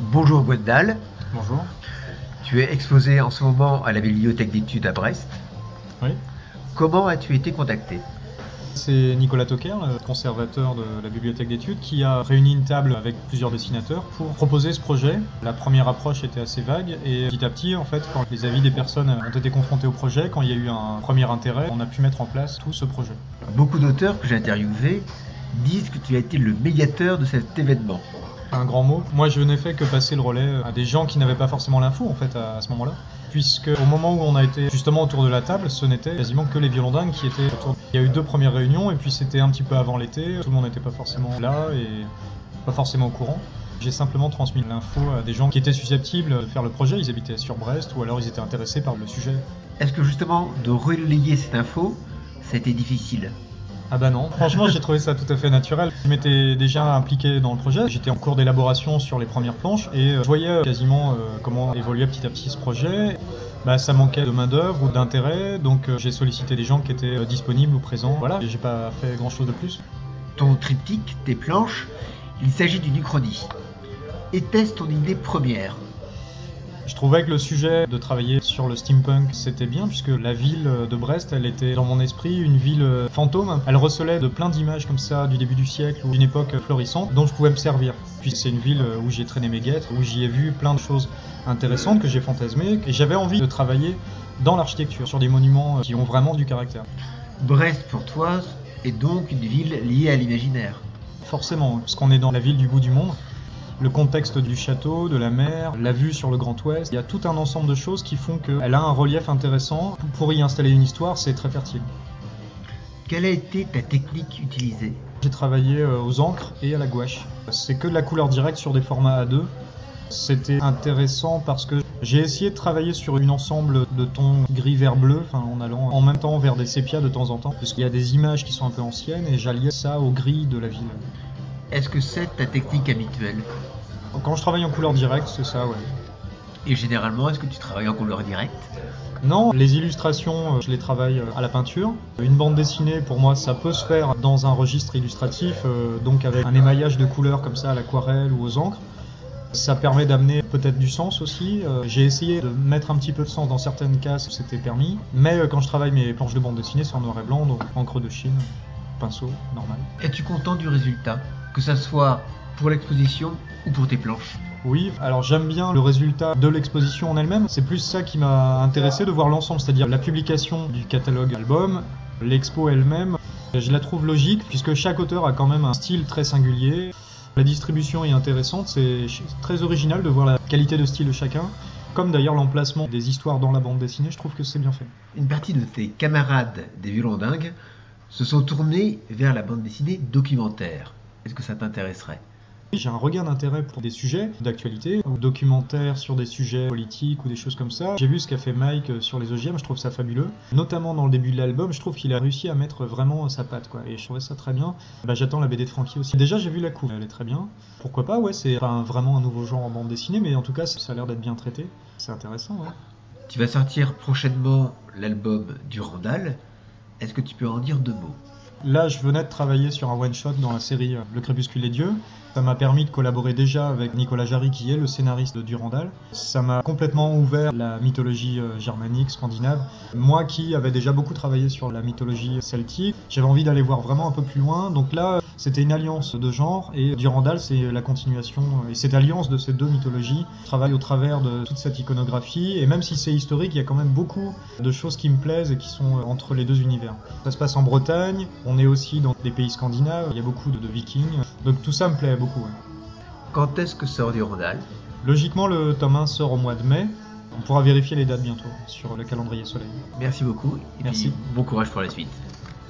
Bonjour Gwendal, Bonjour. tu es exposé en ce moment à la bibliothèque d'études à Brest. Oui. Comment as-tu été contacté? C'est Nicolas Toquer, le conservateur de la bibliothèque d'études, qui a réuni une table avec plusieurs dessinateurs pour proposer ce projet. La première approche était assez vague et petit à petit, en fait, quand les avis des personnes ont été confrontés au projet, quand il y a eu un premier intérêt, on a pu mettre en place tout ce projet. Beaucoup d'auteurs que j'ai interviewés disent que tu as été le médiateur de cet événement. Un grand mot. Moi, je n'ai fait que passer le relais à des gens qui n'avaient pas forcément l'info, en fait, à, ce moment-là. Puisque au moment où on a été justement autour de la table, ce n'était quasiment que les violons qui étaient autour. Il y a eu deux premières réunions et puis c'était un petit peu avant l'été. Tout le monde n'était pas forcément là et pas forcément au courant. J'ai simplement transmis l'info à des gens qui étaient susceptibles de faire le projet. Ils habitaient sur Brest ou alors ils étaient intéressés par le sujet. Est-ce que justement de relayer cette info, été difficile? Ah bah non, franchement j'ai trouvé ça tout à fait naturel. Je m'étais déjà impliqué dans le projet, j'étais en cours d'élaboration sur les premières planches et euh, je voyais euh, quasiment euh, comment évoluait petit à petit ce projet. Bah, ça manquait de main d'œuvre ou d'intérêt, donc j'ai sollicité des gens qui étaient disponibles ou présents. Voilà, j'ai pas fait grand chose de plus. Ton triptyque, tes planches, il s'agit d'une uchronie. Était-ce ton idée première Je trouvais que le sujet de travailler sur le steampunk c'était bien puisque la ville de Brest elle était dans mon esprit une ville fantôme. Elle recelait de plein d'images comme ça du début du siècle ou d'une époque florissante dont je pouvais me servir. Puis c'est une ville où j'ai traîné mes guêtres, où j'y ai vu plein de choses intéressantes que j'ai fantasmées et j'avais envie de travailler dans l'architecture sur des monuments qui ont vraiment du caractère. Brest pour toi est donc une ville liée à l'imaginaire. Forcément, parce qu'on est dans la ville du bout du monde. Le contexte du château, de la mer, la vue sur le Grand Ouest, il y a tout un ensemble de choses qui font qu'elle a un relief intéressant. Pour y installer une histoire, c'est très fertile. Quelle a été ta technique utilisée? J'ai travaillé euh, aux encres et à la gouache. C'est que de la couleur directe sur des formats A2. C'était intéressant parce que j'ai essayé de travailler sur un ensemble de tons gris vert bleu, en allant en même temps vers des sépias de temps en temps, parce qu'il y a des images qui sont un peu anciennes et j'alliais ça au gris de la ville. Est-ce que c'est ta technique habituelle? Quand je travaille en couleur directe, c'est ça, ouais. Et généralement, est-ce que tu travailles en couleur directe? Non, les illustrations, euh, je les travaille euh, à la peinture. Une bande dessinée, pour moi, ça peut se faire dans un registre illustratif, euh, donc avec un émaillage de couleurs comme ça à l'aquarelle ou aux encres. Ça permet d'amener peut-être du sens aussi. J'ai essayé de mettre un petit peu de sens dans certaines cases, c'était permis. Mais quand je travaille mes planches de bande dessinée, c'est en noir et blanc, donc encre de Chine, pinceau, normal. Es-tu content du résultat? Que ça soit pour l'exposition ou pour tes planches Oui, alors j'aime bien le résultat de l'exposition en elle-même. C'est plus ça qui m'a intéressé de voir l'ensemble, c'est-à-dire la publication du catalogue album, l'expo elle-même. Je la trouve logique puisque chaque auteur a quand même un style très singulier. La distribution est intéressante, c'est très original de voir la qualité de style de chacun. Comme d'ailleurs l'emplacement des histoires dans la bande dessinée, je trouve que c'est bien fait. Une partie de tes camarades des violons dingues se sont tournés vers la bande dessinée documentaire. Est-ce que ça t'intéresserait? J'ai un regain d'intérêt pour des sujets d'actualité, ou documentaires sur des sujets politiques ou des choses comme ça. J'ai vu ce qu'a fait Mike sur les OGM, je trouve ça fabuleux. Notamment dans le début de l'album, je trouve qu'il a réussi à mettre vraiment sa patte, quoi. Et je trouvais ça très bien. Bah, J'attends la BD de Frankie aussi. Déjà, j'ai vu la couve, elle est très bien. Pourquoi pas, ouais, c'est pas vraiment un nouveau genre en bande dessinée, mais en tout cas, ça a l'air d'être bien traité. C'est intéressant, ouais. Tu vas sortir prochainement l'album du Randall. Est-ce que tu peux en dire deux mots? Là, je venais de travailler sur un one-shot dans la série euh, Le Crépuscule des Dieux. Ça m'a permis de collaborer déjà avec Nicolas Jarry, qui est le scénariste de Durandal. Ça m'a complètement ouvert la mythologie euh, germanique, scandinave. Moi qui avais déjà beaucoup travaillé sur la mythologie celtique, j'avais envie d'aller voir vraiment un peu plus loin. Donc là, c'était une alliance de genres et Durandal, c'est la continuation. Et cette alliance de ces deux mythologies travaille au travers de toute cette iconographie. Et même si c'est historique, il y a quand même beaucoup de choses qui me plaisent et qui sont euh, entre les deux univers. Ça se passe en Bretagne, est aussi dans des pays scandinaves, il y a beaucoup de, de vikings. Donc tout ça me plaît beaucoup. Quand est-ce que sort du Randall Logiquement, le tome 1 sort au mois de mai. On pourra vérifier les dates bientôt sur le calendrier soleil. Merci beaucoup. Et Merci. bon courage pour la suite.